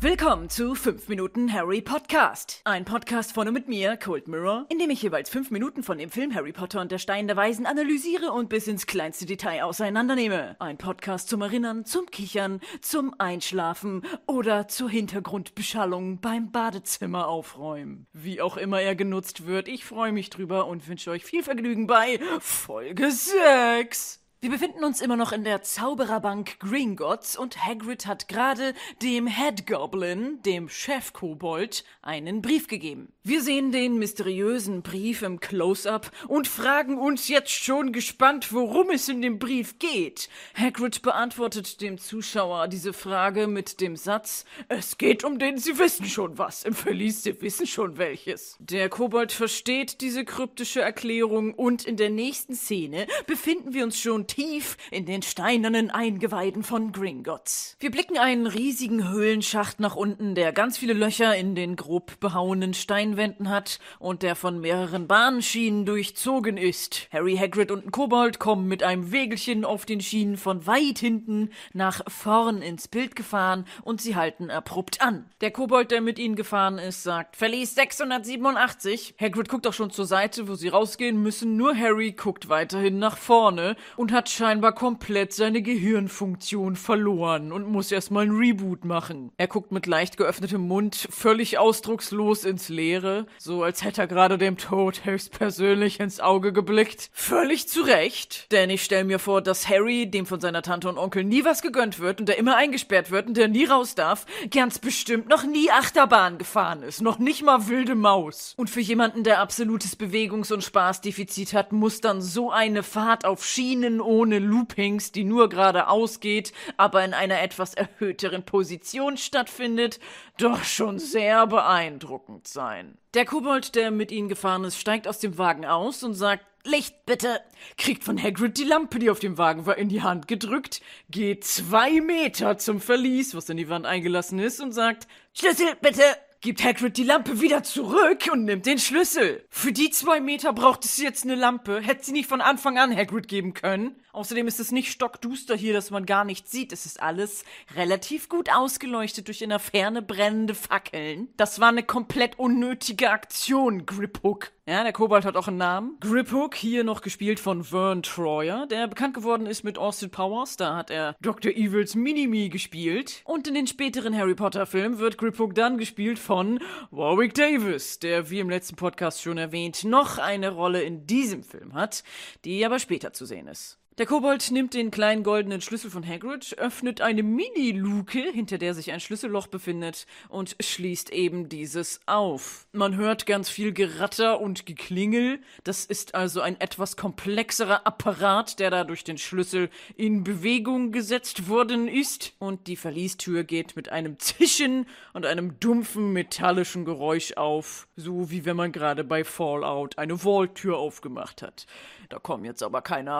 Willkommen zu 5 Minuten Harry Podcast. Ein Podcast von und mit mir, Cold Mirror, in dem ich jeweils 5 Minuten von dem Film Harry Potter und der Stein der Weisen analysiere und bis ins kleinste Detail auseinandernehme. Ein Podcast zum Erinnern, zum Kichern, zum Einschlafen oder zur Hintergrundbeschallung beim Badezimmer aufräumen. Wie auch immer er genutzt wird, ich freue mich drüber und wünsche euch viel Vergnügen bei Folge 6. Wir befinden uns immer noch in der Zaubererbank Gringotts und Hagrid hat gerade dem Head Goblin, dem Chefkobold, einen Brief gegeben. Wir sehen den mysteriösen Brief im Close-up und fragen uns jetzt schon gespannt, worum es in dem Brief geht. Hagrid beantwortet dem Zuschauer diese Frage mit dem Satz, es geht um den Sie wissen schon was. Im Verlies, Sie wissen schon welches. Der Kobold versteht diese kryptische Erklärung und in der nächsten Szene befinden wir uns schon tief in den steinernen Eingeweiden von Gringotts. Wir blicken einen riesigen Höhlenschacht nach unten, der ganz viele Löcher in den grob behauenen Steinwänden hat und der von mehreren Bahnschienen durchzogen ist. Harry Hagrid und ein Kobold kommen mit einem Wägelchen auf den Schienen von weit hinten nach vorn ins Bild gefahren und sie halten abrupt an. Der Kobold, der mit ihnen gefahren ist, sagt Verlies 687. Hagrid guckt auch schon zur Seite, wo sie rausgehen müssen, nur Harry guckt weiterhin nach vorne und hat scheinbar komplett seine Gehirnfunktion verloren und muss erstmal ein Reboot machen. Er guckt mit leicht geöffnetem Mund völlig ausdruckslos ins Leere, so als hätte er gerade dem Tod höchstpersönlich ins Auge geblickt. Völlig zu Recht, denn ich stelle mir vor, dass Harry, dem von seiner Tante und Onkel nie was gegönnt wird und der immer eingesperrt wird und der nie raus darf, ganz bestimmt noch nie Achterbahn gefahren ist, noch nicht mal wilde Maus. Und für jemanden, der absolutes Bewegungs- und Spaßdefizit hat, muss dann so eine Fahrt auf Schienen ohne Loopings, die nur geradeaus geht, aber in einer etwas erhöhteren Position stattfindet, doch schon sehr beeindruckend sein. Der Kobold, der mit ihnen gefahren ist, steigt aus dem Wagen aus und sagt, Licht bitte! Kriegt von Hagrid die Lampe, die auf dem Wagen war, in die Hand gedrückt, geht zwei Meter zum Verlies, was in die Wand eingelassen ist, und sagt, Schlüssel bitte! gibt Hagrid die Lampe wieder zurück und nimmt den Schlüssel. Für die zwei Meter braucht es jetzt eine Lampe. Hätte sie nicht von Anfang an Hagrid geben können. Außerdem ist es nicht stockduster hier, dass man gar nichts sieht. Es ist alles relativ gut ausgeleuchtet durch in der Ferne brennende Fackeln. Das war eine komplett unnötige Aktion, Griphook. Ja, der Kobold hat auch einen Namen. Griphook, hier noch gespielt von Vern Troyer, der bekannt geworden ist mit Austin Powers. Da hat er Dr. Evils Minimi gespielt. Und in den späteren Harry Potter Filmen wird Griphook dann gespielt von Warwick Davis, der, wie im letzten Podcast schon erwähnt, noch eine Rolle in diesem Film hat, die aber später zu sehen ist. Der Kobold nimmt den kleinen goldenen Schlüssel von Hagrid, öffnet eine Mini-Luke, hinter der sich ein Schlüsselloch befindet, und schließt eben dieses auf. Man hört ganz viel Geratter und Geklingel. Das ist also ein etwas komplexerer Apparat, der da durch den Schlüssel in Bewegung gesetzt worden ist. Und die Verliestür geht mit einem Zischen und einem dumpfen metallischen Geräusch auf, so wie wenn man gerade bei Fallout eine Vaulttür aufgemacht hat. Da kommen jetzt aber keine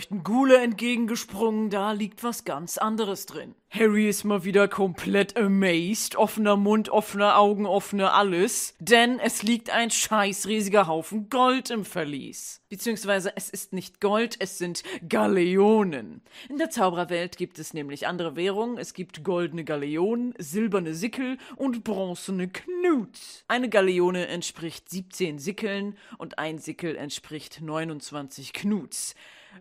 atomverseuchten Gule entgegengesprungen, da liegt was ganz anderes drin. Harry ist mal wieder komplett amazed, offener Mund, offene Augen, offene alles, denn es liegt ein scheiß riesiger Haufen Gold im Verlies. Beziehungsweise es ist nicht Gold, es sind Galeonen. In der Zaubererwelt gibt es nämlich andere Währungen. Es gibt goldene Galeonen, silberne Sickel und bronzene Knut. Eine Galeone entspricht 17 Sickeln und ein Sickel entspricht 29 Knuts.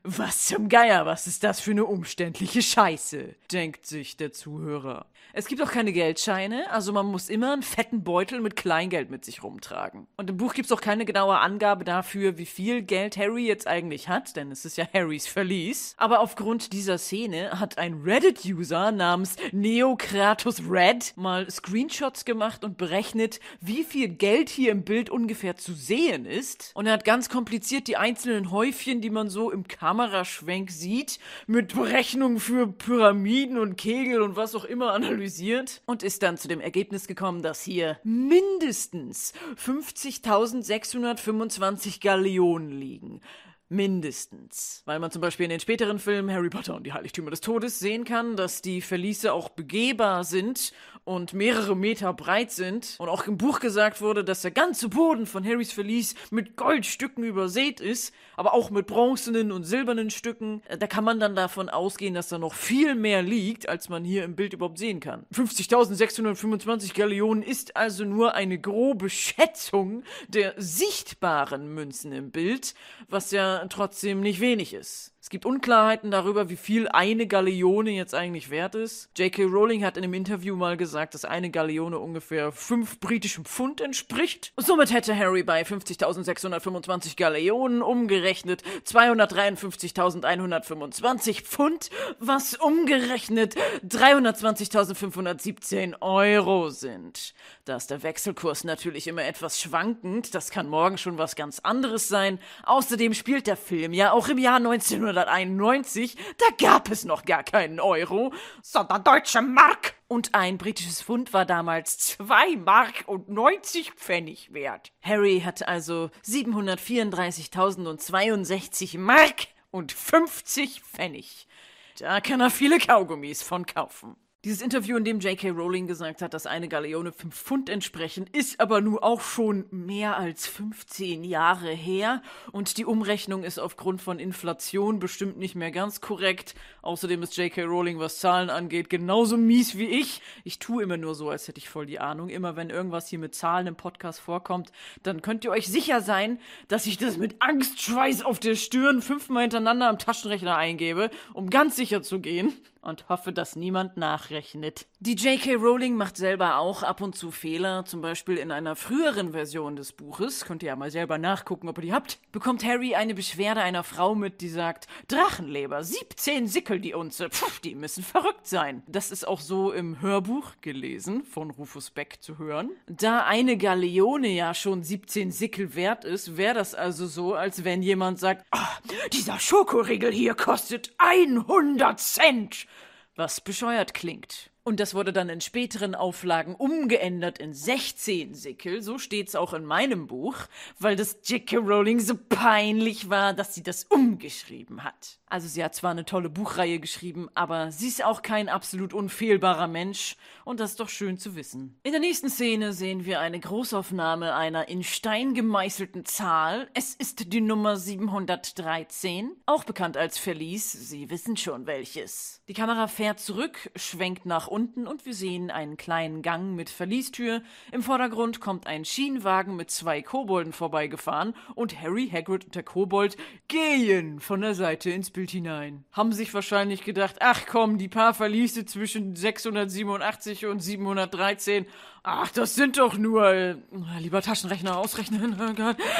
Was zum Geier, was ist das für eine umständliche Scheiße, denkt sich der Zuhörer. Es gibt auch keine Geldscheine, also man muss immer einen fetten Beutel mit Kleingeld mit sich rumtragen. Und im Buch gibt es auch keine genaue Angabe dafür, wie viel Geld Harry jetzt eigentlich hat, denn es ist ja Harrys Verlies. Aber aufgrund dieser Szene hat ein Reddit-User namens Neokratus Red mal Screenshots gemacht und berechnet, wie viel Geld hier im Bild ungefähr zu sehen ist. Und er hat ganz kompliziert die einzelnen Häufchen, die man so im Kameraschwenk sieht, mit Berechnungen für Pyramiden und Kegel und was auch immer analysiert und ist dann zu dem Ergebnis gekommen, dass hier mindestens 50.625 Galeonen liegen. Mindestens. Weil man zum Beispiel in den späteren Filmen Harry Potter und die Heiligtümer des Todes sehen kann, dass die Verliese auch begehbar sind und mehrere Meter breit sind und auch im Buch gesagt wurde, dass der ganze Boden von Harrys Verlies mit Goldstücken übersät ist, aber auch mit bronzenen und silbernen Stücken. Äh, da kann man dann davon ausgehen, dass da noch viel mehr liegt, als man hier im Bild überhaupt sehen kann. 50.625 Galeonen ist also nur eine grobe Schätzung der sichtbaren Münzen im Bild, was ja trotzdem nicht wenig ist. Es gibt Unklarheiten darüber, wie viel eine Galeone jetzt eigentlich wert ist. J.K. Rowling hat in einem Interview mal gesagt, dass eine Galeone ungefähr fünf britischen Pfund entspricht. Somit hätte Harry bei 50.625 Galeonen umgerechnet 253.125 Pfund, was umgerechnet 320.517 Euro sind. Da ist der Wechselkurs natürlich immer etwas schwankend, das kann morgen schon was ganz anderes sein. Außerdem spielt der Film ja auch im Jahr 19 1991, da gab es noch gar keinen Euro, sondern deutsche Mark. Und ein britisches Pfund war damals 2 Mark und 90 Pfennig wert. Harry hat also 734.062 Mark und 50 Pfennig. Da kann er viele Kaugummis von kaufen. Dieses Interview, in dem J.K. Rowling gesagt hat, dass eine Galeone 5 Pfund entsprechen, ist aber nun auch schon mehr als 15 Jahre her und die Umrechnung ist aufgrund von Inflation bestimmt nicht mehr ganz korrekt. Außerdem ist J.K. Rowling, was Zahlen angeht, genauso mies wie ich. Ich tue immer nur so, als hätte ich voll die Ahnung. Immer wenn irgendwas hier mit Zahlen im Podcast vorkommt, dann könnt ihr euch sicher sein, dass ich das mit Angstschweiß auf der Stirn fünfmal hintereinander am Taschenrechner eingebe, um ganz sicher zu gehen und hoffe, dass niemand nachrechnet. Die J.K. Rowling macht selber auch ab und zu Fehler, zum Beispiel in einer früheren Version des Buches, könnt ihr ja mal selber nachgucken, ob ihr die habt, bekommt Harry eine Beschwerde einer Frau mit, die sagt, Drachenleber, 17 Sickel die Unze, pff, die müssen verrückt sein. Das ist auch so im Hörbuch gelesen, von Rufus Beck zu hören. Da eine Galeone ja schon 17 Sickel wert ist, wäre das also so, als wenn jemand sagt, oh, dieser Schokoriegel hier kostet 100 Cent was bescheuert klingt. Und das wurde dann in späteren Auflagen umgeändert in 16 Sickel, so steht's auch in meinem Buch, weil das J.K. Rowling so peinlich war, dass sie das umgeschrieben hat. Also sie hat zwar eine tolle Buchreihe geschrieben, aber sie ist auch kein absolut unfehlbarer Mensch und das ist doch schön zu wissen. In der nächsten Szene sehen wir eine Großaufnahme einer in Stein gemeißelten Zahl. Es ist die Nummer 713, auch bekannt als Verlies, Sie wissen schon welches. Die Kamera fährt zurück, schwenkt nach unten und wir sehen einen kleinen Gang mit Verliestür. Im Vordergrund kommt ein Schienenwagen mit zwei Kobolden vorbeigefahren und Harry, Hagrid und der Kobold gehen von der Seite ins Bild hinein. Haben sich wahrscheinlich gedacht, ach komm, die paar Verliese zwischen 687 und 713, ach, das sind doch nur, äh, lieber Taschenrechner ausrechnen,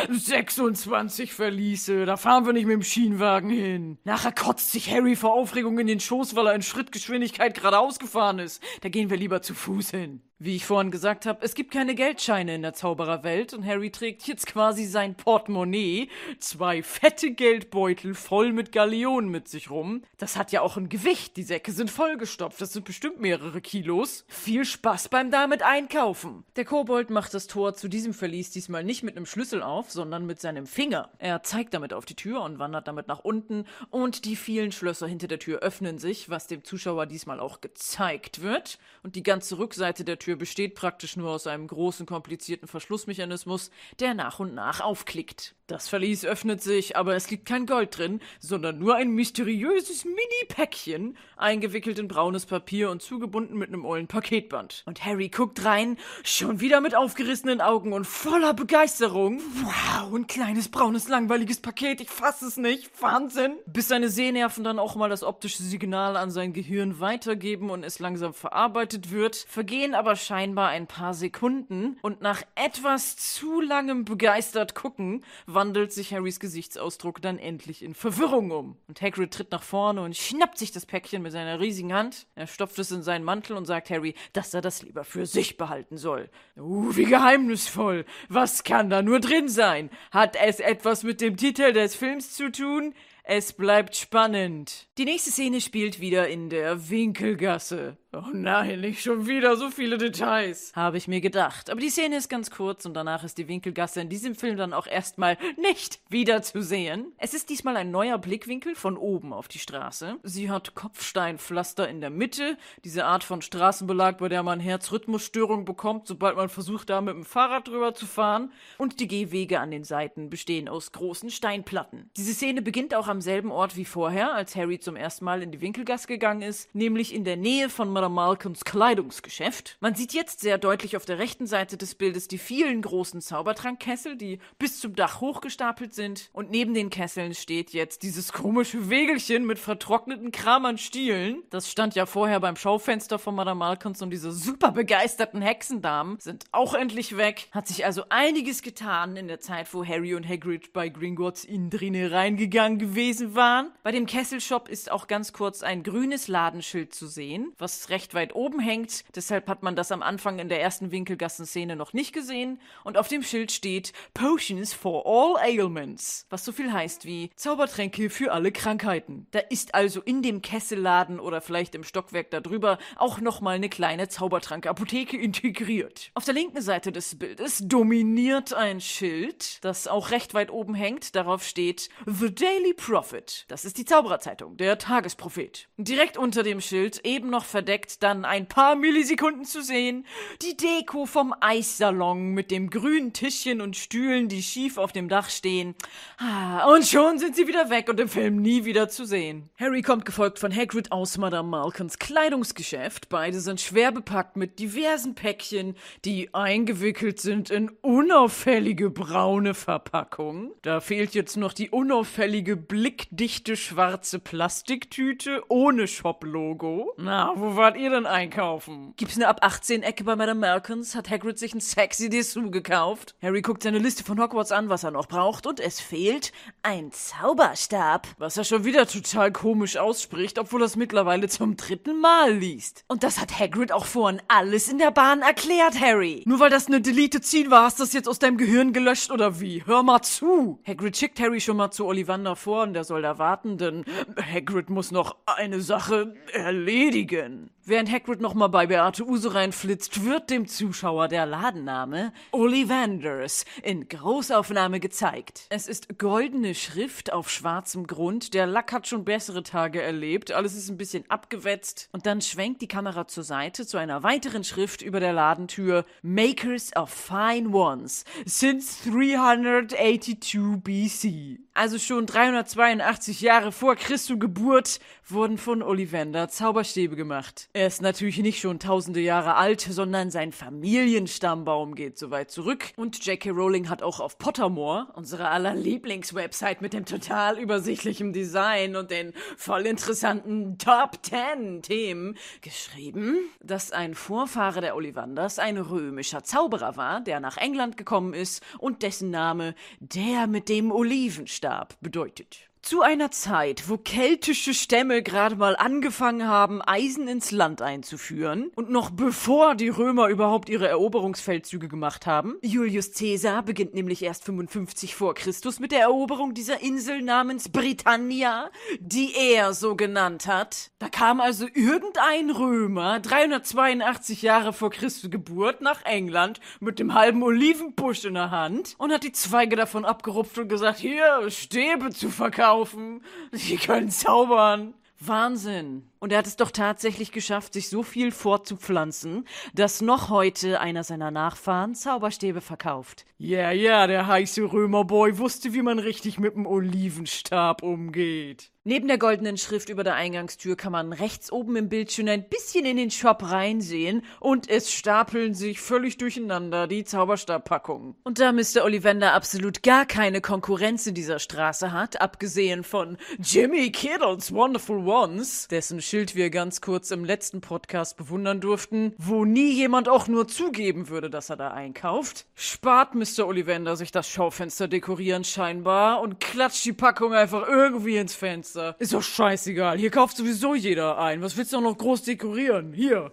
26 Verliese, da fahren wir nicht mit dem Schienenwagen hin. Nachher kotzt sich Harry vor Aufregung in den Schoß, weil er in Schrittgeschwindigkeit geradeaus gefahren ist. Da gehen wir lieber zu Fuß hin. Wie ich vorhin gesagt habe, es gibt keine Geldscheine in der Zaubererwelt und Harry trägt jetzt quasi sein Portemonnaie, zwei fette Geldbeutel voll mit Galeonen mit sich rum. Das hat ja auch ein Gewicht, die Säcke sind vollgestopft, das sind bestimmt mehrere Kilos. Viel Spaß beim damit einkaufen. Der Kobold macht das Tor zu diesem Verlies diesmal nicht mit einem Schlüssel auf, sondern mit seinem Finger. Er zeigt damit auf die Tür und wandert damit nach unten und die vielen Schlösser hinter der Tür öffnen sich, was dem Zuschauer diesmal auch gezeigt wird und die ganze Rückseite der Tür Tür besteht praktisch nur aus einem großen, komplizierten Verschlussmechanismus, der nach und nach aufklickt. Das Verlies öffnet sich, aber es liegt kein Gold drin, sondern nur ein mysteriöses Mini-Päckchen, eingewickelt in braunes Papier und zugebunden mit einem ollen Paketband. Und Harry guckt rein, schon wieder mit aufgerissenen Augen und voller Begeisterung. Wow, ein kleines, braunes, langweiliges Paket, ich fass es nicht. Wahnsinn! Bis seine Sehnerven dann auch mal das optische Signal an sein Gehirn weitergeben und es langsam verarbeitet wird, vergehen aber scheinbar ein paar Sekunden und nach etwas zu langem begeistert gucken, wandelt sich Harrys Gesichtsausdruck dann endlich in Verwirrung um. Und Hagrid tritt nach vorne und schnappt sich das Päckchen mit seiner riesigen Hand. Er stopft es in seinen Mantel und sagt Harry, dass er das lieber für sich behalten soll. Uh, wie geheimnisvoll. Was kann da nur drin sein? Hat es etwas mit dem Titel des Films zu tun? Es bleibt spannend. Die nächste Szene spielt wieder in der Winkelgasse. Oh nein, nicht schon wieder so viele Details. Habe ich mir gedacht. Aber die Szene ist ganz kurz und danach ist die Winkelgasse in diesem Film dann auch erstmal nicht wieder zu sehen. Es ist diesmal ein neuer Blickwinkel von oben auf die Straße. Sie hat Kopfsteinpflaster in der Mitte, diese Art von Straßenbelag, bei der man Herzrhythmusstörung bekommt, sobald man versucht, da mit dem Fahrrad drüber zu fahren. Und die Gehwege an den Seiten bestehen aus großen Steinplatten. Diese Szene beginnt auch am selben Ort wie vorher, als Harry zum ersten Mal in die Winkelgasse gegangen ist, nämlich in der Nähe von Madame Malcolms Kleidungsgeschäft. Man sieht jetzt sehr deutlich auf der rechten Seite des Bildes die vielen großen Zaubertrankkessel, die bis zum Dach hochgestapelt sind. Und neben den Kesseln steht jetzt dieses komische Wegelchen mit vertrockneten Kram an Stielen. Das stand ja vorher beim Schaufenster von Madame Malcolms und diese super begeisterten Hexendamen sind auch endlich weg. Hat sich also einiges getan in der Zeit, wo Harry und Hagrid bei Gringotts in drinne reingegangen gewesen waren. Bei dem Kesselshop ist auch ganz kurz ein grünes Ladenschild zu sehen, was recht weit oben hängt. Deshalb hat man das am Anfang in der ersten Winkelgassenszene noch nicht gesehen. Und auf dem Schild steht Potions for all ailments. Was so viel heißt wie Zaubertränke für alle Krankheiten. Da ist also in dem Kesselladen oder vielleicht im Stockwerk darüber auch nochmal eine kleine Zaubertrankapotheke integriert. Auf der linken Seite des Bildes dominiert ein Schild, das auch recht weit oben hängt. Darauf steht The Daily Prophet. Das ist die Zaubererzeitung, der Tagesprophet. Direkt unter dem Schild, eben noch verdeckt, dann ein paar Millisekunden zu sehen, die Deko vom Eissalon mit dem grünen Tischchen und Stühlen, die schief auf dem Dach stehen. Ah, und schon sind sie wieder weg und im Film nie wieder zu sehen. Harry kommt gefolgt von Hagrid aus Madame Malkins Kleidungsgeschäft. Beide sind schwer bepackt mit diversen Päckchen, die eingewickelt sind in unauffällige braune Verpackungen. Da fehlt jetzt noch die unauffällige blickdichte schwarze Plastiktüte ohne Shop-Logo. Na, wo wart ihr denn einkaufen? Gibt's eine ab 18 Ecke bei Madame Malkins? Hat Hagrid sich ein sexy Dessous gekauft? Harry guckt seine Liste von Hogwarts an, was er noch braucht, und es fehlt ein Zauberstab. Was er schon wieder total komisch ausspricht, obwohl er es mittlerweile zum dritten Mal liest. Und das hat Hagrid auch vorhin alles in der Bahn erklärt, Harry. Nur weil das eine Deleted Scene war, hast du das jetzt aus deinem Gehirn gelöscht oder wie? Hör mal zu. Hagrid schickt Harry schon mal zu Ollivander vor und der soll da warten, denn Hagrid muss noch eine Sache erledigen. Während Hagrid nochmal bei Beate Use reinflitzt, wird dem Zuschauer der Ladenname Ollivanders in Großaufnahme gezeigt. Es ist goldene Schrift auf schwarzem Grund. Der Lack hat schon bessere Tage erlebt. Alles ist ein bisschen abgewetzt. Und dann schwenkt die Kamera zur Seite zu einer weiteren Schrift über der Ladentür. Makers of Fine Ones since 382 BC. Also schon 382 Jahre vor Christi Geburt wurden von Ollivander Zauberstäbe gemacht. Er ist natürlich nicht schon tausende Jahre alt, sondern sein Familienstammbaum geht so weit zurück. Und J.K. Rowling hat auch auf Pottermore, unserer aller Lieblingswebsite mit dem total übersichtlichen Design und den voll interessanten Top 10 Themen, geschrieben, dass ein Vorfahre der Ollivanders ein römischer Zauberer war, der nach England gekommen ist und dessen Name der mit dem Olivenstab bedeutet. Zu einer Zeit, wo keltische Stämme gerade mal angefangen haben, Eisen ins Land einzuführen und noch bevor die Römer überhaupt ihre Eroberungsfeldzüge gemacht haben. Julius Caesar beginnt nämlich erst 55 vor Christus mit der Eroberung dieser Insel namens Britannia, die er so genannt hat. Da kam also irgendein Römer 382 Jahre vor Christus Geburt nach England mit dem halben Olivenbusch in der Hand und hat die Zweige davon abgerupft und gesagt, hier Stäbe zu verkaufen laufen. Sie können zaubern. Wahnsinn. Und er hat es doch tatsächlich geschafft, sich so viel fortzupflanzen, dass noch heute einer seiner Nachfahren Zauberstäbe verkauft. Ja, yeah, ja, yeah, der heiße Römerboy wusste, wie man richtig mit dem Olivenstab umgeht. Neben der goldenen Schrift über der Eingangstür kann man rechts oben im Bild schon ein bisschen in den Shop reinsehen und es stapeln sich völlig durcheinander die Zauberstabpackungen. Und da Mr. Ollivander absolut gar keine Konkurrenz in dieser Straße hat, abgesehen von Jimmy Kiddles Wonderful Ones, dessen Schild wir ganz kurz im letzten Podcast bewundern durften, wo nie jemand auch nur zugeben würde, dass er da einkauft, spart Mr. Ollivander sich das Schaufenster dekorieren scheinbar und klatscht die Packung einfach irgendwie ins Fenster. Ist doch scheißegal, hier kauft sowieso jeder ein. Was willst du auch noch groß dekorieren? Hier.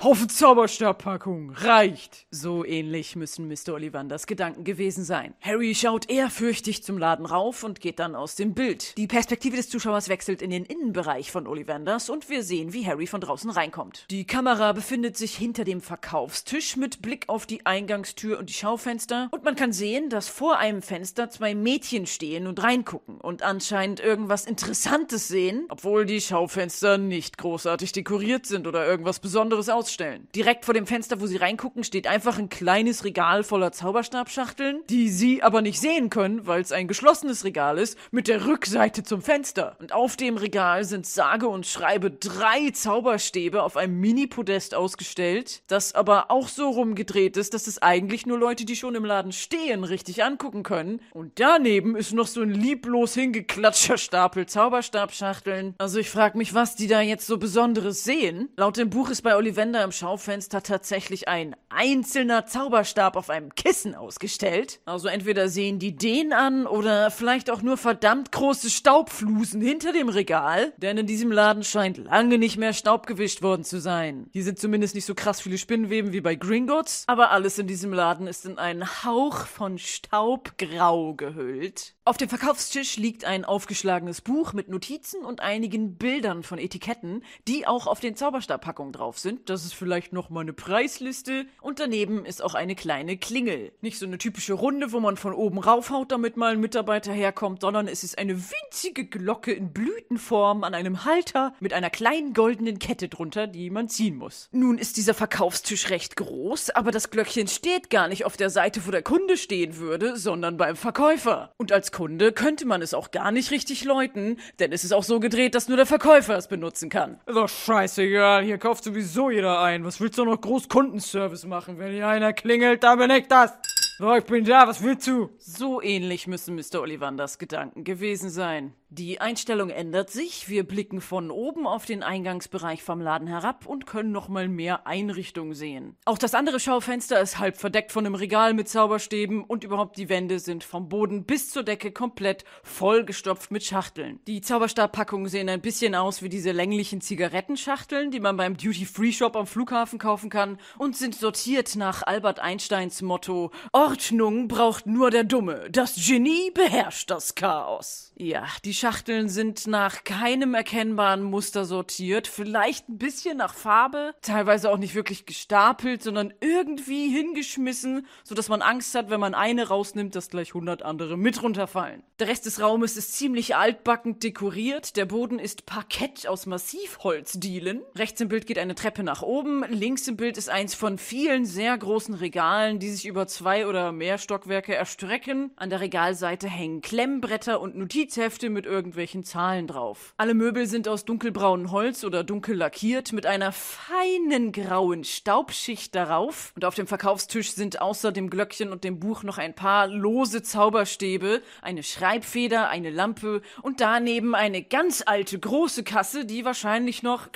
Haufen Zauberstabpackungen. Reicht. So ähnlich müssen Mr. Ollivanders Gedanken gewesen sein. Harry schaut ehrfürchtig zum Laden rauf und geht dann aus dem Bild. Die Perspektive des Zuschauers wechselt in den Innenbereich von Ollivanders und wir sehen, wie Harry von draußen reinkommt. Die Kamera befindet sich hinter dem Verkaufstisch mit Blick auf die Eingangstür und die Schaufenster und man kann sehen, dass vor einem Fenster zwei Mädchen stehen und reingucken und anscheinend irgendwas Interessantes sehen, obwohl die Schaufenster nicht großartig dekoriert sind oder irgendwas Besonderes ausstellen. Direkt vor dem Fenster, wo sie reingucken, steht einfach ein kleines Regal voller Zauberstabschachteln, die sie aber nicht sehen können, weil es ein geschlossenes Regal ist, mit der Rückseite zum Fenster. Und auf dem Regal sind sage und schreibe drei Zauberstäbe auf einem Mini-Podest ausgestellt, das aber auch so rumgedreht ist, dass es eigentlich nur Leute, die schon im Laden stehen, richtig angucken können. Und daneben ist noch so ein lieblos hingeklatschter Stapel Zauberstabschachteln. Also ich frage mich, was die da jetzt so Besonderes sehen. Laut dem Buch ist bei Ollivander im Schaufenster tatsächlich ein einzelner Zauberstab auf einem Kissen ausgestellt. Also entweder sehen die den an oder vielleicht auch nur verdammt große Staubflusen hinter dem Regal, denn in diesem Laden scheint lange nicht mehr Staub gewischt worden zu sein. Hier sind zumindest nicht so krass viele Spinnenweben wie bei Gringotts, aber alles in diesem Laden ist in einen Hauch von Staubgrau gehüllt. Auf dem Verkaufstisch liegt ein aufgeschlagenes Buch mit Notizen und einigen Bildern von Etiketten, die auch auf den Zauberstabpackungen drauf sind. Das ist vielleicht noch mal eine Preisliste und daneben ist auch eine kleine Klingel. Nicht so eine typische Runde, wo man von oben raufhaut, damit mal ein Mitarbeiter herkommt, sondern es ist eine winzige Glocke in Blütenform an einem Halter mit einer kleinen goldenen Kette drunter, die man ziehen muss. Nun ist dieser Verkaufstisch recht groß, aber das Glöckchen steht gar nicht auf der Seite, wo der Kunde stehen würde, sondern beim Verkäufer. Und als Kunde könnte man es auch gar nicht richtig läuten, denn es ist auch so gedreht, dass nur der Verkäufer es benutzen kann. Ist doch scheißegal, hier kauft sowieso jeder ein. Was willst du noch groß Kundenservice machen? Wenn hier einer klingelt, dann bin ich das. So, ich bin da, was willst du? So ähnlich müssen Mr. Ollivanders Gedanken gewesen sein. Die Einstellung ändert sich. Wir blicken von oben auf den Eingangsbereich vom Laden herab und können nochmal mehr Einrichtung sehen. Auch das andere Schaufenster ist halb verdeckt von einem Regal mit Zauberstäben und überhaupt die Wände sind vom Boden bis zur Decke komplett vollgestopft mit Schachteln. Die Zauberstabpackungen sehen ein bisschen aus wie diese länglichen Zigarettenschachteln, die man beim Duty-Free-Shop am Flughafen kaufen kann und sind sortiert nach Albert Einsteins Motto Ordnung braucht nur der Dumme. Das Genie beherrscht das Chaos. Ja, die Schachteln sind nach keinem erkennbaren Muster sortiert, vielleicht ein bisschen nach Farbe, teilweise auch nicht wirklich gestapelt, sondern irgendwie hingeschmissen, so dass man Angst hat, wenn man eine rausnimmt, dass gleich 100 andere mit runterfallen. Der Rest des Raumes ist ziemlich altbackend dekoriert, der Boden ist Parkett aus Massivholzdielen. Rechts im Bild geht eine Treppe nach oben, links im Bild ist eins von vielen sehr großen Regalen, die sich über zwei oder mehr Stockwerke erstrecken. An der Regalseite hängen Klemmbretter und Notizhefte mit irgendwelchen Zahlen drauf. Alle Möbel sind aus dunkelbraunem Holz oder dunkel lackiert mit einer feinen grauen Staubschicht darauf. Und auf dem Verkaufstisch sind außer dem Glöckchen und dem Buch noch ein paar lose Zauberstäbe, eine Schreibfeder, eine Lampe und daneben eine ganz alte große Kasse, die wahrscheinlich noch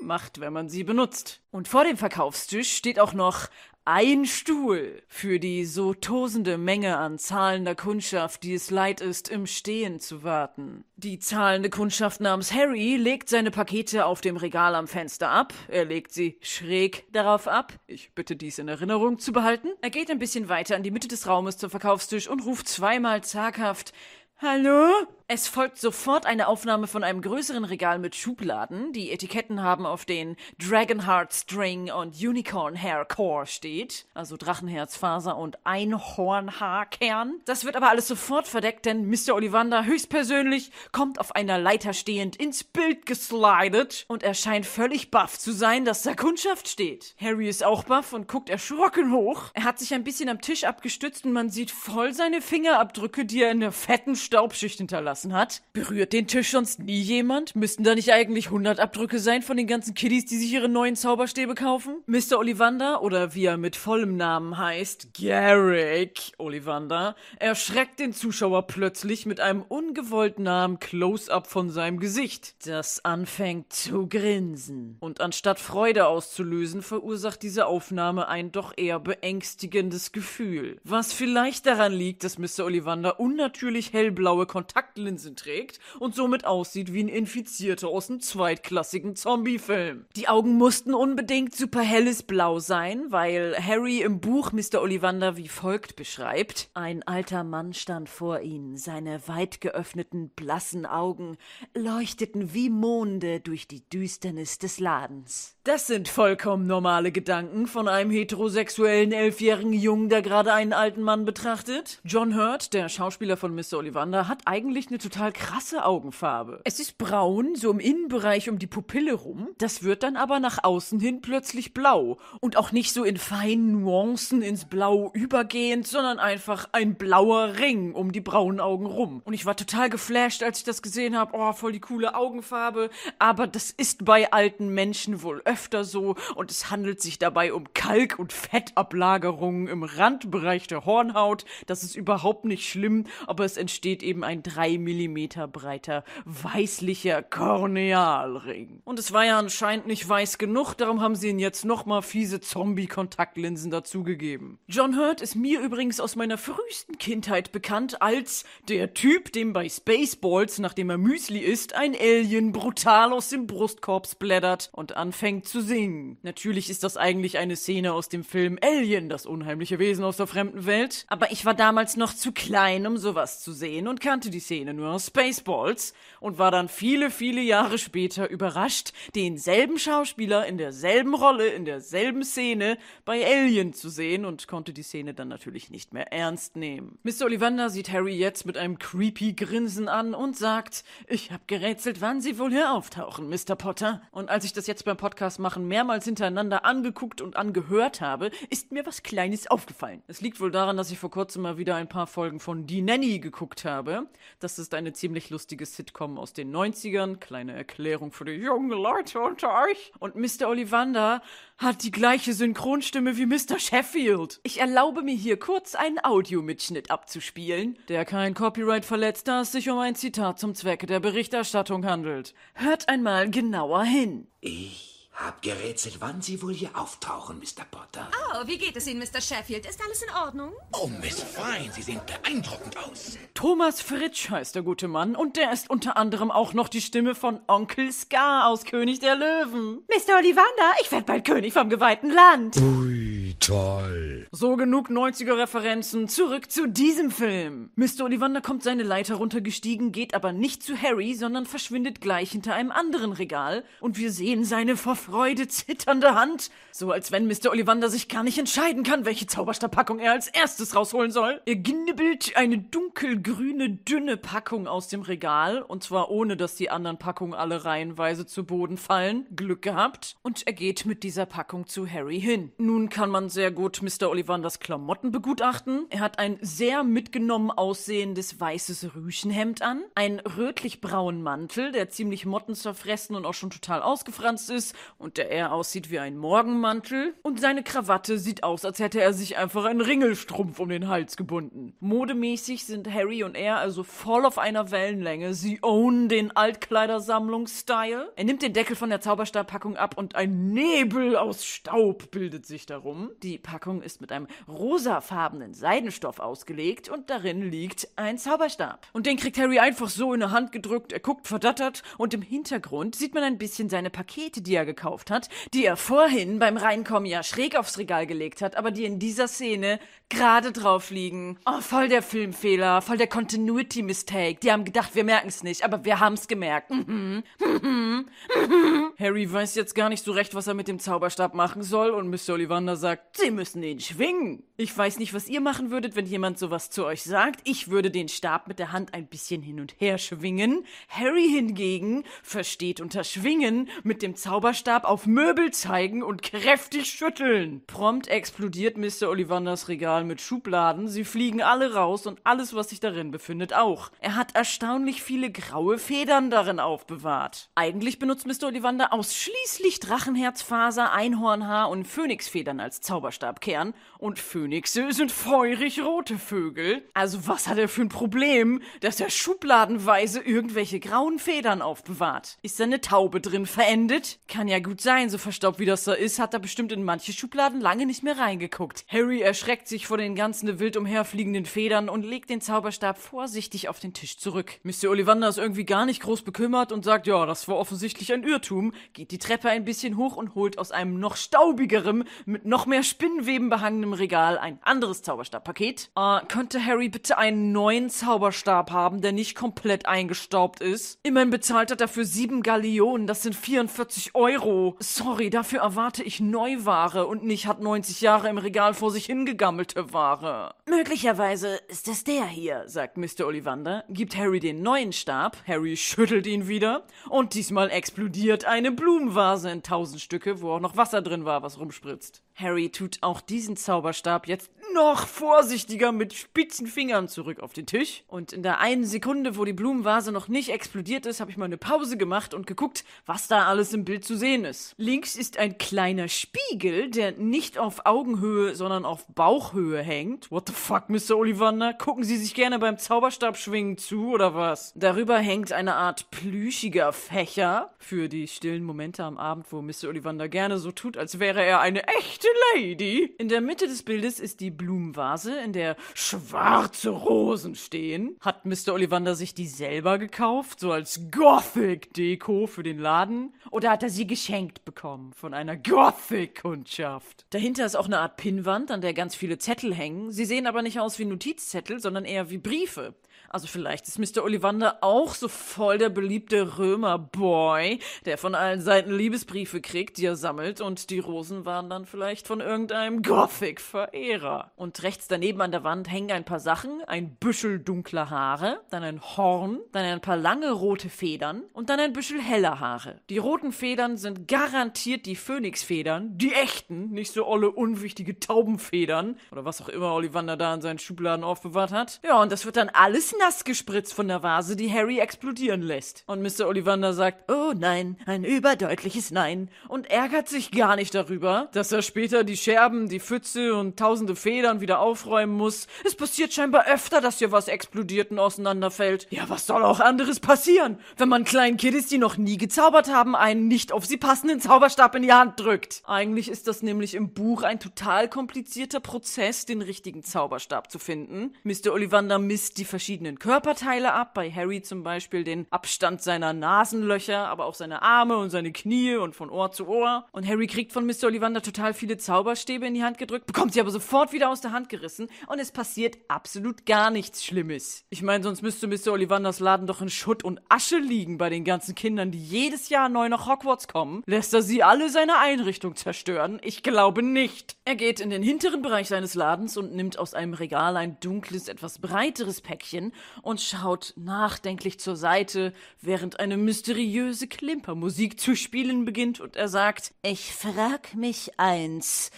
macht, wenn man sie benutzt. Und vor dem Verkaufstisch steht auch noch ein Stuhl für die so tosende Menge an zahlender Kundschaft, die es leid ist, im Stehen zu warten. Die zahlende Kundschaft namens Harry legt seine Pakete auf dem Regal am Fenster ab. Er legt sie schräg darauf ab. Ich bitte dies in Erinnerung zu behalten. Er geht ein bisschen weiter in die Mitte des Raumes zum Verkaufstisch und ruft zweimal zaghaft Hallo? Es folgt sofort eine Aufnahme von einem größeren Regal mit Schubladen. Die Etiketten haben auf den Dragonheart String und Unicorn Hair Core steht, also Drachenherzfaser und Einhornhaarkern. Das wird aber alles sofort verdeckt, denn Mr. Ollivander höchstpersönlich kommt auf einer Leiter stehend ins Bild geslidet und er scheint völlig baff zu sein, dass da Kundschaft steht. Harry ist auch baff und guckt erschrocken hoch. Er hat sich ein bisschen am Tisch abgestützt und man sieht voll seine Fingerabdrücke, die er in der fetten Staubschicht hinterlassen hat. Berührt den Tisch sonst nie jemand? Müssten da nicht eigentlich 100 Abdrücke sein von den ganzen Kiddies, die sich ihre neuen Zauberstäbe kaufen? Mr. Ollivander, oder wie er mit vollem Namen heißt, Garrick Ollivander, erschreckt den Zuschauer plötzlich mit einem ungewollt nahen Close-up von seinem Gesicht, das anfängt zu grinsen. Und anstatt Freude auszulösen, verursacht diese Aufnahme ein doch eher beängstigendes Gefühl. Was vielleicht daran liegt, dass Mr. Ollivander unnatürlich hellblaue Kontaktlinsen Kontaktlinsen trägt und somit aussieht wie ein Infizierter aus einem zweitklassigen Zombie-Film. Die Augen mussten unbedingt super helles Blau sein, weil Harry im Buch Mr. Ollivander wie folgt beschreibt. Ein alter Mann stand vor ihnen, seine weit geöffneten, blassen Augen leuchteten wie Monde durch die Düsternis des Ladens. Das sind vollkommen normale Gedanken von einem heterosexuellen elfjährigen Jungen, der gerade einen alten Mann betrachtet. John Hurt, der Schauspieler von Mr. Ollivander, hat eigentlich eine total krasse Augenfarbe. Es ist braun, so im Innenbereich um die Pupille rum. Das wird dann aber nach außen hin plötzlich blau. Und auch nicht so in feinen Nuancen ins Blau übergehend, sondern einfach ein blauer Ring um die braunen Augen rum. Und ich war total geflasht, als ich das gesehen habe. Oh, voll die coole Augenfarbe. Aber das ist bei alten Menschen wohl öfter so und es handelt sich dabei um Kalk- und Fettablagerungen im Randbereich der Hornhaut. Das ist überhaupt nicht schlimm, aber es entsteht eben ein drei Millimeter breiter weißlicher Kornealring. Und es war ja anscheinend nicht weiß genug, darum haben sie ihn jetzt nochmal fiese Zombie-Kontaktlinsen dazugegeben. John Hurt ist mir übrigens aus meiner frühesten Kindheit bekannt als der Typ, dem bei Spaceballs, nachdem er Müsli isst, ein Alien brutal aus dem Brustkorb splattert und anfängt zu singen. Natürlich ist das eigentlich eine Szene aus dem Film Alien, das unheimliche Wesen aus der fremden Welt, aber ich war damals noch zu klein, um sowas zu sehen und kannte die Szene nur Spaceballs und war dann viele, viele Jahre später überrascht, denselben Schauspieler in derselben Rolle, in derselben Szene bei Alien zu sehen und konnte die Szene dann natürlich nicht mehr ernst nehmen. Mr. Ollivander sieht Harry jetzt mit einem creepy Grinsen an und sagt, ich hab gerätselt, wann Sie wohl hier auftauchen, Mr. Potter. Und als ich das jetzt beim Podcast machen mehrmals hintereinander angeguckt und angehört habe, ist mir was Kleines aufgefallen. Es liegt wohl daran, dass ich vor kurzem mal wieder ein paar Folgen von Die Nanny geguckt habe. Das ist eine ziemlich lustige Sitcom aus den 90ern. Kleine Erklärung für die jungen Leute unter euch. Und Mr. Ollivander hat die gleiche Synchronstimme wie Mr. Sheffield. Ich erlaube mir hier kurz einen Audiomitschnitt abzuspielen, der kein Copyright verletzt, da es sich um ein Zitat zum Zwecke der Berichterstattung handelt. Hört einmal genauer hin. Ich hab gerätselt, wann Sie wohl hier auftauchen, Mr. Potter. Oh, wie geht es Ihnen, Mr. Sheffield? Ist alles in Ordnung? Oh, Miss Fine, Sie sehen beeindruckend aus. Thomas Fritsch heißt der gute Mann und der ist unter anderem auch noch die Stimme von Onkel Scar aus König der Löwen. Mr. Ollivander, ich werd bald König vom geweihten Land. Ui, toll. So genug 90er-Referenzen. Zurück zu diesem Film. Mr. Ollivander kommt seine Leiter runtergestiegen, geht aber nicht zu Harry, sondern verschwindet gleich hinter einem anderen Regal und wir sehen seine vor Freude zitternde Hand, so als wenn Mr. Ollivander sich gar nicht entscheiden kann, welche Zauberstabpackung er als erstes rausholen soll. Er knibbelt eine dunkelgrüne, dünne Packung aus dem Regal, und zwar ohne, dass die anderen Packungen alle reihenweise zu Boden fallen. Glück gehabt. Und er geht mit dieser Packung zu Harry hin. Nun kann man sehr gut Mr. Ollivanders Klamotten begutachten. Er hat ein sehr mitgenommen aussehendes weißes Rüschenhemd an, einen rötlich-braunen Mantel, der ziemlich mottenzerfressen und auch schon total ausgefranst ist und der eher aussieht wie ein Morgenmantel. Und seine Krawatte sieht aus, als hätte er sich einfach einen Ringelstrumpf um den Hals gebunden. Modemäßig sind Harry und er also voll auf einer Wellenlänge. Sie own den Altkleidersammlungs-Style. Er nimmt den Deckel von der Zauberstabpackung ab und ein Nebel aus Staub bildet sich darum. Die Packung ist mit einem rosafarbenen Seidenstoff ausgelegt und darin liegt ein Zauberstab. Und den kriegt Harry einfach so in der Hand gedrückt. Er guckt verdattert und im Hintergrund sieht man ein bisschen seine Pakete, die er gekauft hat, die er vorhin beim Reinkommen ja schräg aufs Regal gelegt hat, aber die in dieser Szene gerade drauf liegen. Oh, voll der Filmfehler, voll der Continuity Mistake. Die haben gedacht, wir merken's nicht, aber wir haben's gemerkt. Mhm. Mhm. Mhm. Harry weiß jetzt gar nicht so recht, was er mit dem Zauberstab machen soll und Mr. Ollivander sagt, sie müssen ihn schwingen. Ich weiß nicht, was ihr machen würdet, wenn jemand sowas zu euch sagt. Ich würde den Stab mit der Hand ein bisschen hin und her schwingen. Harry hingegen versteht unter Schwingen mit dem Zauberstab auf Möbel zeigen und kräftig schütteln. Prompt explodiert Mr. Ollivanders Regal mit Schubladen. Sie fliegen alle raus und alles, was sich darin befindet, auch. Er hat erstaunlich viele graue Federn darin aufbewahrt. Eigentlich benutzt Mr. Ollivander ausschließlich Drachenherzfaser, Einhornhaar und Phönixfedern als Zauberstabkern. Und Phönixe sind feurig rote Vögel. Also was hat er für ein Problem, dass er schubladenweise irgendwelche grauen Federn aufbewahrt? Ist seine Taube drin verendet? Kann ja gut sein, so verstaubt wie das da ist, hat er bestimmt in manche Schubladen lange nicht mehr reingeguckt. Harry erschreckt sich vor den ganzen wild umherfliegenden Federn und legt den Zauberstab vorsichtig auf den Tisch zurück. Mr. Ollivander ist irgendwie gar nicht groß bekümmert und sagt, ja, das war offensichtlich ein Irrtum, geht die Treppe ein bisschen hoch und holt aus einem noch staubigerem, mit noch mehr Spinnenweben behangenem Regal ein anderes Zauberstabpaket. Äh, könnte Harry bitte einen neuen Zauberstab haben, der nicht komplett eingestaubt ist? Immerhin bezahlt er dafür sieben Gallionen, das sind 44 Euro. Sorry, dafür erwarte ich Neuware und nicht hat 90 Jahre im Regal vor sich hingegammelte Ware. Möglicherweise ist es der hier, sagt Mr. Ollivander, gibt Harry den neuen Stab, Harry schüttelt ihn wieder und diesmal explodiert eine Blumenvase in tausend Stücke, wo auch noch Wasser drin war, was rumspritzt. Harry tut auch diesen Zauberstab jetzt noch vorsichtiger mit spitzen Fingern zurück auf den Tisch. Und in der einen Sekunde, wo die Blumenvase noch nicht explodiert ist, habe ich mal eine Pause gemacht und geguckt, was da alles im Bild zu sehen ist. Links ist ein kleiner Spiegel, der nicht auf Augenhöhe, sondern auf Bauchhöhe hängt. What the fuck, Mr. Ollivander? Gucken Sie sich gerne beim Zauberstabschwingen zu, oder was? Darüber hängt eine Art plüschiger Fächer für die stillen Momente am Abend, wo Mr. Ollivander gerne so tut, als wäre er eine echte Lady. In der Mitte des Bildes ist die Blumenvase, in der schwarze Rosen stehen. Hat Mr. Ollivander sich die selber gekauft, so als Gothic-Deko für den Laden? Oder hat er sie geschenkt bekommen von einer Gothic-Kundschaft? Dahinter ist auch eine Art Pinnwand, an der ganz viele Zettel hängen. Sie sehen aber nicht aus wie Notizzettel, sondern eher wie Briefe. Also vielleicht ist Mr. Ollivander auch so voll der beliebte Römer-Boy, der von allen Seiten Liebesbriefe kriegt, die er sammelt, und die Rosen waren dann vielleicht von irgendeinem Gothic-Verehrer. Und rechts daneben an der Wand hängen ein paar Sachen, ein Büschel dunkler Haare, dann ein Horn, dann ein paar lange rote Federn und dann ein Büschel heller Haare. Die roten Federn sind garantiert die Phönixfedern, die echten, nicht so olle unwichtige Taubenfedern oder was auch immer Ollivander da in seinen Schubladen aufbewahrt hat. Ja, und das wird dann alles nass gespritzt von der Vase, die Harry explodieren lässt. Und Mr. Ollivander sagt, oh nein, ein überdeutliches Nein und ärgert sich gar nicht darüber, dass er später die Scherben, die Pfütze und tausende Federn wieder aufräumen muss. Es passiert scheinbar öfter, dass hier was explodiert und auseinanderfällt. Ja, was soll auch anderes passieren, wenn man kleinen Kiddies, die noch nie gezaubert haben, einen nicht auf sie passenden Zauberstab in die Hand drückt. Eigentlich ist das nämlich im Buch ein total komplizierter Prozess, den richtigen Zauberstab zu finden. Mr. Ollivander misst die verschiedenen Körperteile ab, bei Harry zum Beispiel den Abstand seiner Nasenlöcher, aber auch seine Arme und seine Knie und von Ohr zu Ohr. Und Harry kriegt von Mr. Ollivander total viele Zauberstäbe in die Hand gedrückt, bekommt sie aber sofort wieder aus der Hand gerissen und es passiert absolut gar nichts Schlimmes. Ich meine, sonst müsste Mr. Ollivanders Laden doch in Schutt und Asche liegen bei den ganzen Kindern, die jedes Jahr neu nach Hogwarts kommen. Lässt er sie alle seine Einrichtung zerstören? Ich glaube nicht. Er geht in den hinteren Bereich seines Ladens und nimmt aus einem Regal ein dunkles, etwas breiteres Päckchen und schaut nachdenklich zur Seite, während eine mysteriöse Klimpermusik zu spielen beginnt und er sagt, ich frag mich eins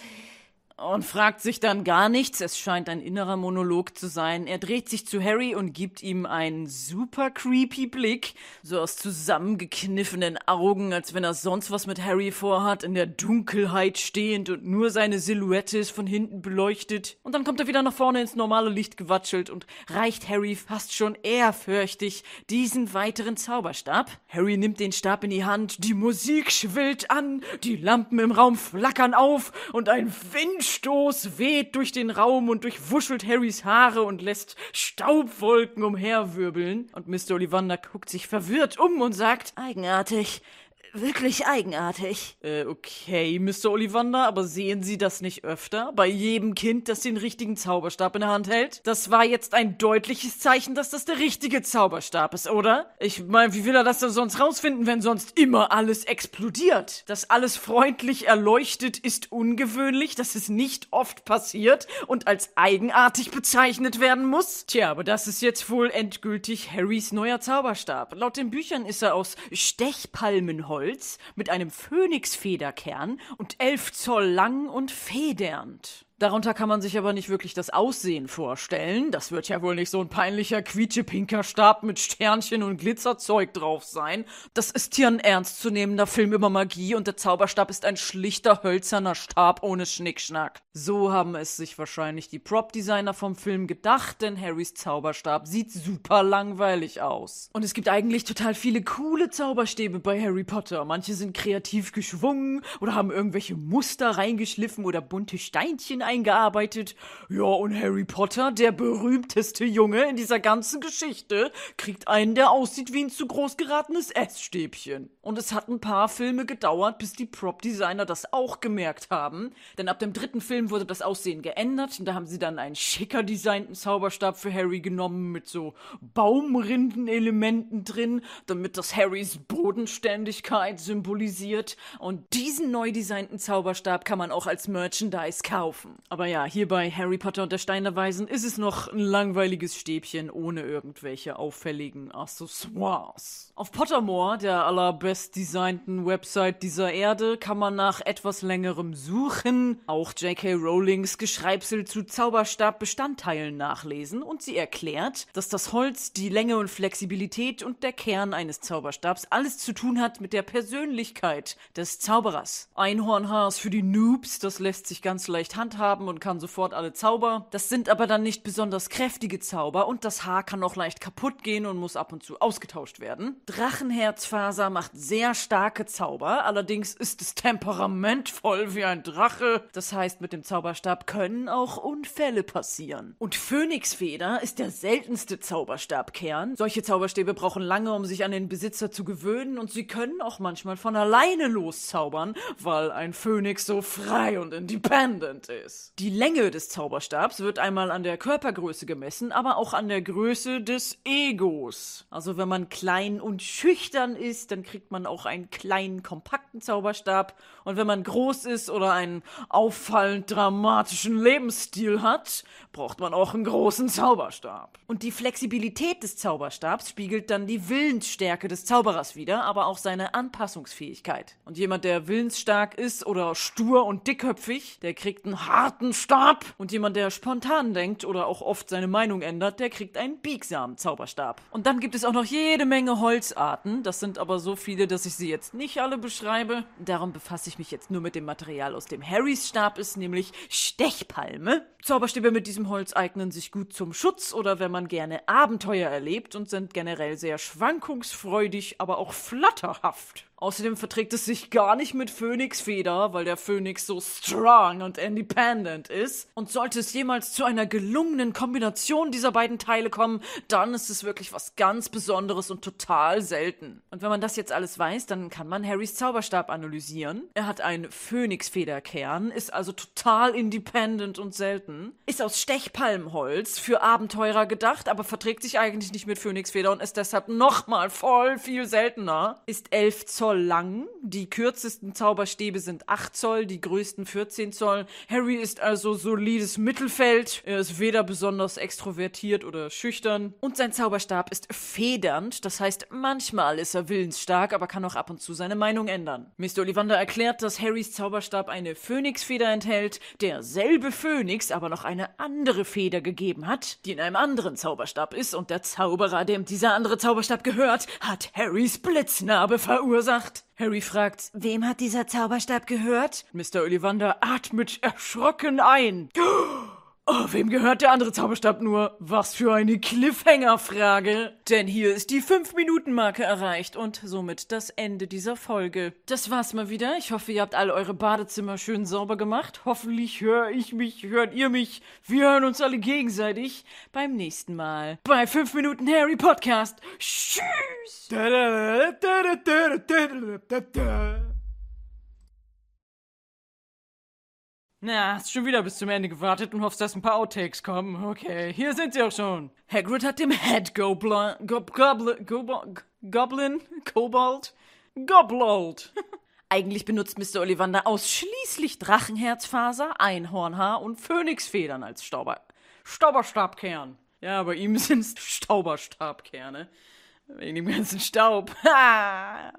und fragt sich dann gar nichts. Es scheint ein innerer Monolog zu sein. Er dreht sich zu Harry und gibt ihm einen super creepy Blick, so aus zusammengekniffenen Augen, als wenn er sonst was mit Harry vorhat, in der Dunkelheit stehend und nur seine Silhouette ist von hinten beleuchtet. Und dann kommt er wieder nach vorne ins normale Licht gewatschelt und reicht Harry fast schon ehrfürchtig diesen weiteren Zauberstab. Harry nimmt den Stab in die Hand, die Musik schwillt an, die Lampen im Raum flackern auf und ein Windstoß weht durch den Raum und durchwuschelt Harrys Haare und lässt Staubwolken umherwirbeln. Und Mr. Ollivander guckt sich verwirrt um und sagt, eigenartig. Wirklich eigenartig. Äh, okay, Mr. Ollivander, aber sehen Sie das nicht öfter? Bei jedem Kind, das den richtigen Zauberstab in der Hand hält? Das war jetzt ein deutliches Zeichen, dass das der richtige Zauberstab ist, oder? Ich meine, wie will er das denn sonst rausfinden, wenn sonst immer alles explodiert? Dass alles freundlich erleuchtet ist ungewöhnlich, dass es nicht oft passiert und als eigenartig bezeichnet werden muss? Tja, aber das ist jetzt wohl endgültig Harrys neuer Zauberstab. Laut den Büchern ist er aus Stechpalmenholz Holz mit einem Phönixfederkern und elf Zoll lang und federnd. Darunter kann man sich aber nicht wirklich das Aussehen vorstellen. Das wird ja wohl nicht so ein peinlicher quietschepinker Stab mit Sternchen und Glitzerzeug drauf sein. Das ist hier ein ernstzunehmender Film über Magie und der Zauberstab ist ein schlichter hölzerner Stab ohne Schnickschnack. So haben es sich wahrscheinlich die Prop-Designer vom Film gedacht, denn Harrys Zauberstab sieht super langweilig aus. Und es gibt eigentlich total viele coole Zauberstäbe bei Harry Potter. Manche sind kreativ geschwungen oder haben irgendwelche Muster reingeschliffen oder bunte Steinchen eingearbeitet. Ja, und Harry Potter, der berühmteste Junge in dieser ganzen Geschichte, kriegt einen, der aussieht wie ein zu groß geratenes Essstäbchen. Und es hat ein paar Filme gedauert, bis die Prop-Designer das auch gemerkt haben. Denn ab dem dritten Film wurde das Aussehen geändert und da haben sie dann einen schicker designten Zauberstab für Harry genommen mit so Baumrindenelementen drin, damit das Harrys Bodenständigkeit symbolisiert. Und diesen neu designten Zauberstab kann man auch als Merchandise kaufen. Aber ja, hier bei Harry Potter und der Stein der Weisen ist es noch ein langweiliges Stäbchen ohne irgendwelche auffälligen Accessoires. Auf Pottermore, der allerbest designten Website dieser Erde, kann man nach etwas längerem Suchen auch J.K. Rowlings Geschreibsel zu Zauberstabbestandteilen nachlesen und sie erklärt, dass das Holz, die Länge und Flexibilität und der Kern eines Zauberstabs alles zu tun hat mit der Persönlichkeit des Zauberers. Einhornhaar ist für die Noobs, das lässt sich ganz leicht handhaben und kann sofort alle Zauber. Das sind aber dann nicht besonders kräftige Zauber und das Haar kann auch leicht kaputt gehen und muss ab und zu ausgetauscht werden. Drachenherzfaser macht sehr starke Zauber, allerdings ist es temperamentvoll wie ein Drache. Das heißt, mit dem Zauberstab können auch Unfälle passieren. Und Phönixfeder ist der seltenste Zauberstabkern. Solche Zauberstäbe brauchen lange, um sich an den Besitzer zu gewöhnen und sie können auch manchmal von alleine loszaubern, weil ein Phönix so frei und independent ist. Die Länge des Zauberstabs wird einmal an der Körpergröße gemessen, aber auch an der Größe des Egos. Also wenn man klein und schüchtern ist, dann kriegt man auch einen kleinen, kompakten Zauberstab. Und wenn man groß ist oder einen auffallend dramatischen Lebensstil hat, braucht man auch einen großen Zauberstab. Und die Flexibilität des Zauberstabs spiegelt dann die Willensstärke des Zauberers wider, aber auch seine Anpassungsfähigkeit. Und jemand, der willensstark ist oder stur und dickköpfig, der kriegt einen harten Stab. Und jemand, der spontan denkt oder auch oft seine Meinung ändert, der kriegt einen biegsamen Zauberstab. Und dann gibt es auch noch jede Menge Holzarten. Das sind aber so viele, dass ich sie jetzt nicht alle beschreibe. Darum befasse ich mich jetzt nur mit dem Material, aus dem Harrys Stab ist, nämlich Stechpalme. Zauberstäbe mit diesem Holz eignen sich gut zum Schutz oder wenn man gerne Abenteuer erlebt und sind generell sehr schwankungsfreudig, aber auch flatterhaft. Außerdem verträgt es sich gar nicht mit Phönixfeder, weil der Phönix so strong und independent ist. Und sollte es jemals zu einer gelungenen Kombination dieser beiden Teile kommen, dann ist es wirklich was ganz Besonderes und total selten. Und wenn man das jetzt alles weiß, dann kann man Harrys Zauberstab analysieren. Er hat einen Phönixfederkern, ist also total independent und selten. Ist aus Stechpalmholz für Abenteurer gedacht, aber verträgt sich eigentlich nicht mit Phönixfeder und ist deshalb nochmal voll viel seltener. Ist 11 Zoll Zoll lang. Die kürzesten Zauberstäbe sind 8 Zoll, die größten 14 Zoll. Harry ist also solides Mittelfeld. Er ist weder besonders extrovertiert oder schüchtern. Und sein Zauberstab ist federnd. Das heißt, manchmal ist er willensstark, aber kann auch ab und zu seine Meinung ändern. Mr. Ollivander erklärt, dass Harrys Zauberstab eine Phönixfeder enthält, derselbe Phönix aber noch eine andere Feder gegeben hat, die in einem anderen Zauberstab ist. Und der Zauberer, dem dieser andere Zauberstab gehört, hat Harrys Blitznarbe verursacht. Harry fragt, wem hat dieser Zauberstab gehört? Mr. Ollivander atmet erschrocken ein. Oh, wem gehört der andere Zauberstab nur? Was für eine Cliffhanger-Frage. Denn hier ist die 5-Minuten-Marke erreicht und somit das Ende dieser Folge. Das war's mal wieder. Ich hoffe, ihr habt alle eure Badezimmer schön sauber gemacht. Hoffentlich höre ich mich, hört ihr mich. Wir hören uns alle gegenseitig beim nächsten Mal. Bei 5 Minuten Harry Podcast. Tschüss! Na, hast schon wieder bis zum Ende gewartet und hoffst, dass ein paar Outtakes kommen. Okay, hier sind sie auch schon. Hagrid hat dem Head Goblin, Gob, Goblin, Gob, Goblin, Kobold, Goblold. Eigentlich benutzt Mr. Ollivander ausschließlich Drachenherzfaser, Einhornhaar und Phönixfedern als Stauber, Stauberstabkern. Ja, bei ihm sind's Stauberstabkerne. Wegen dem ganzen Staub.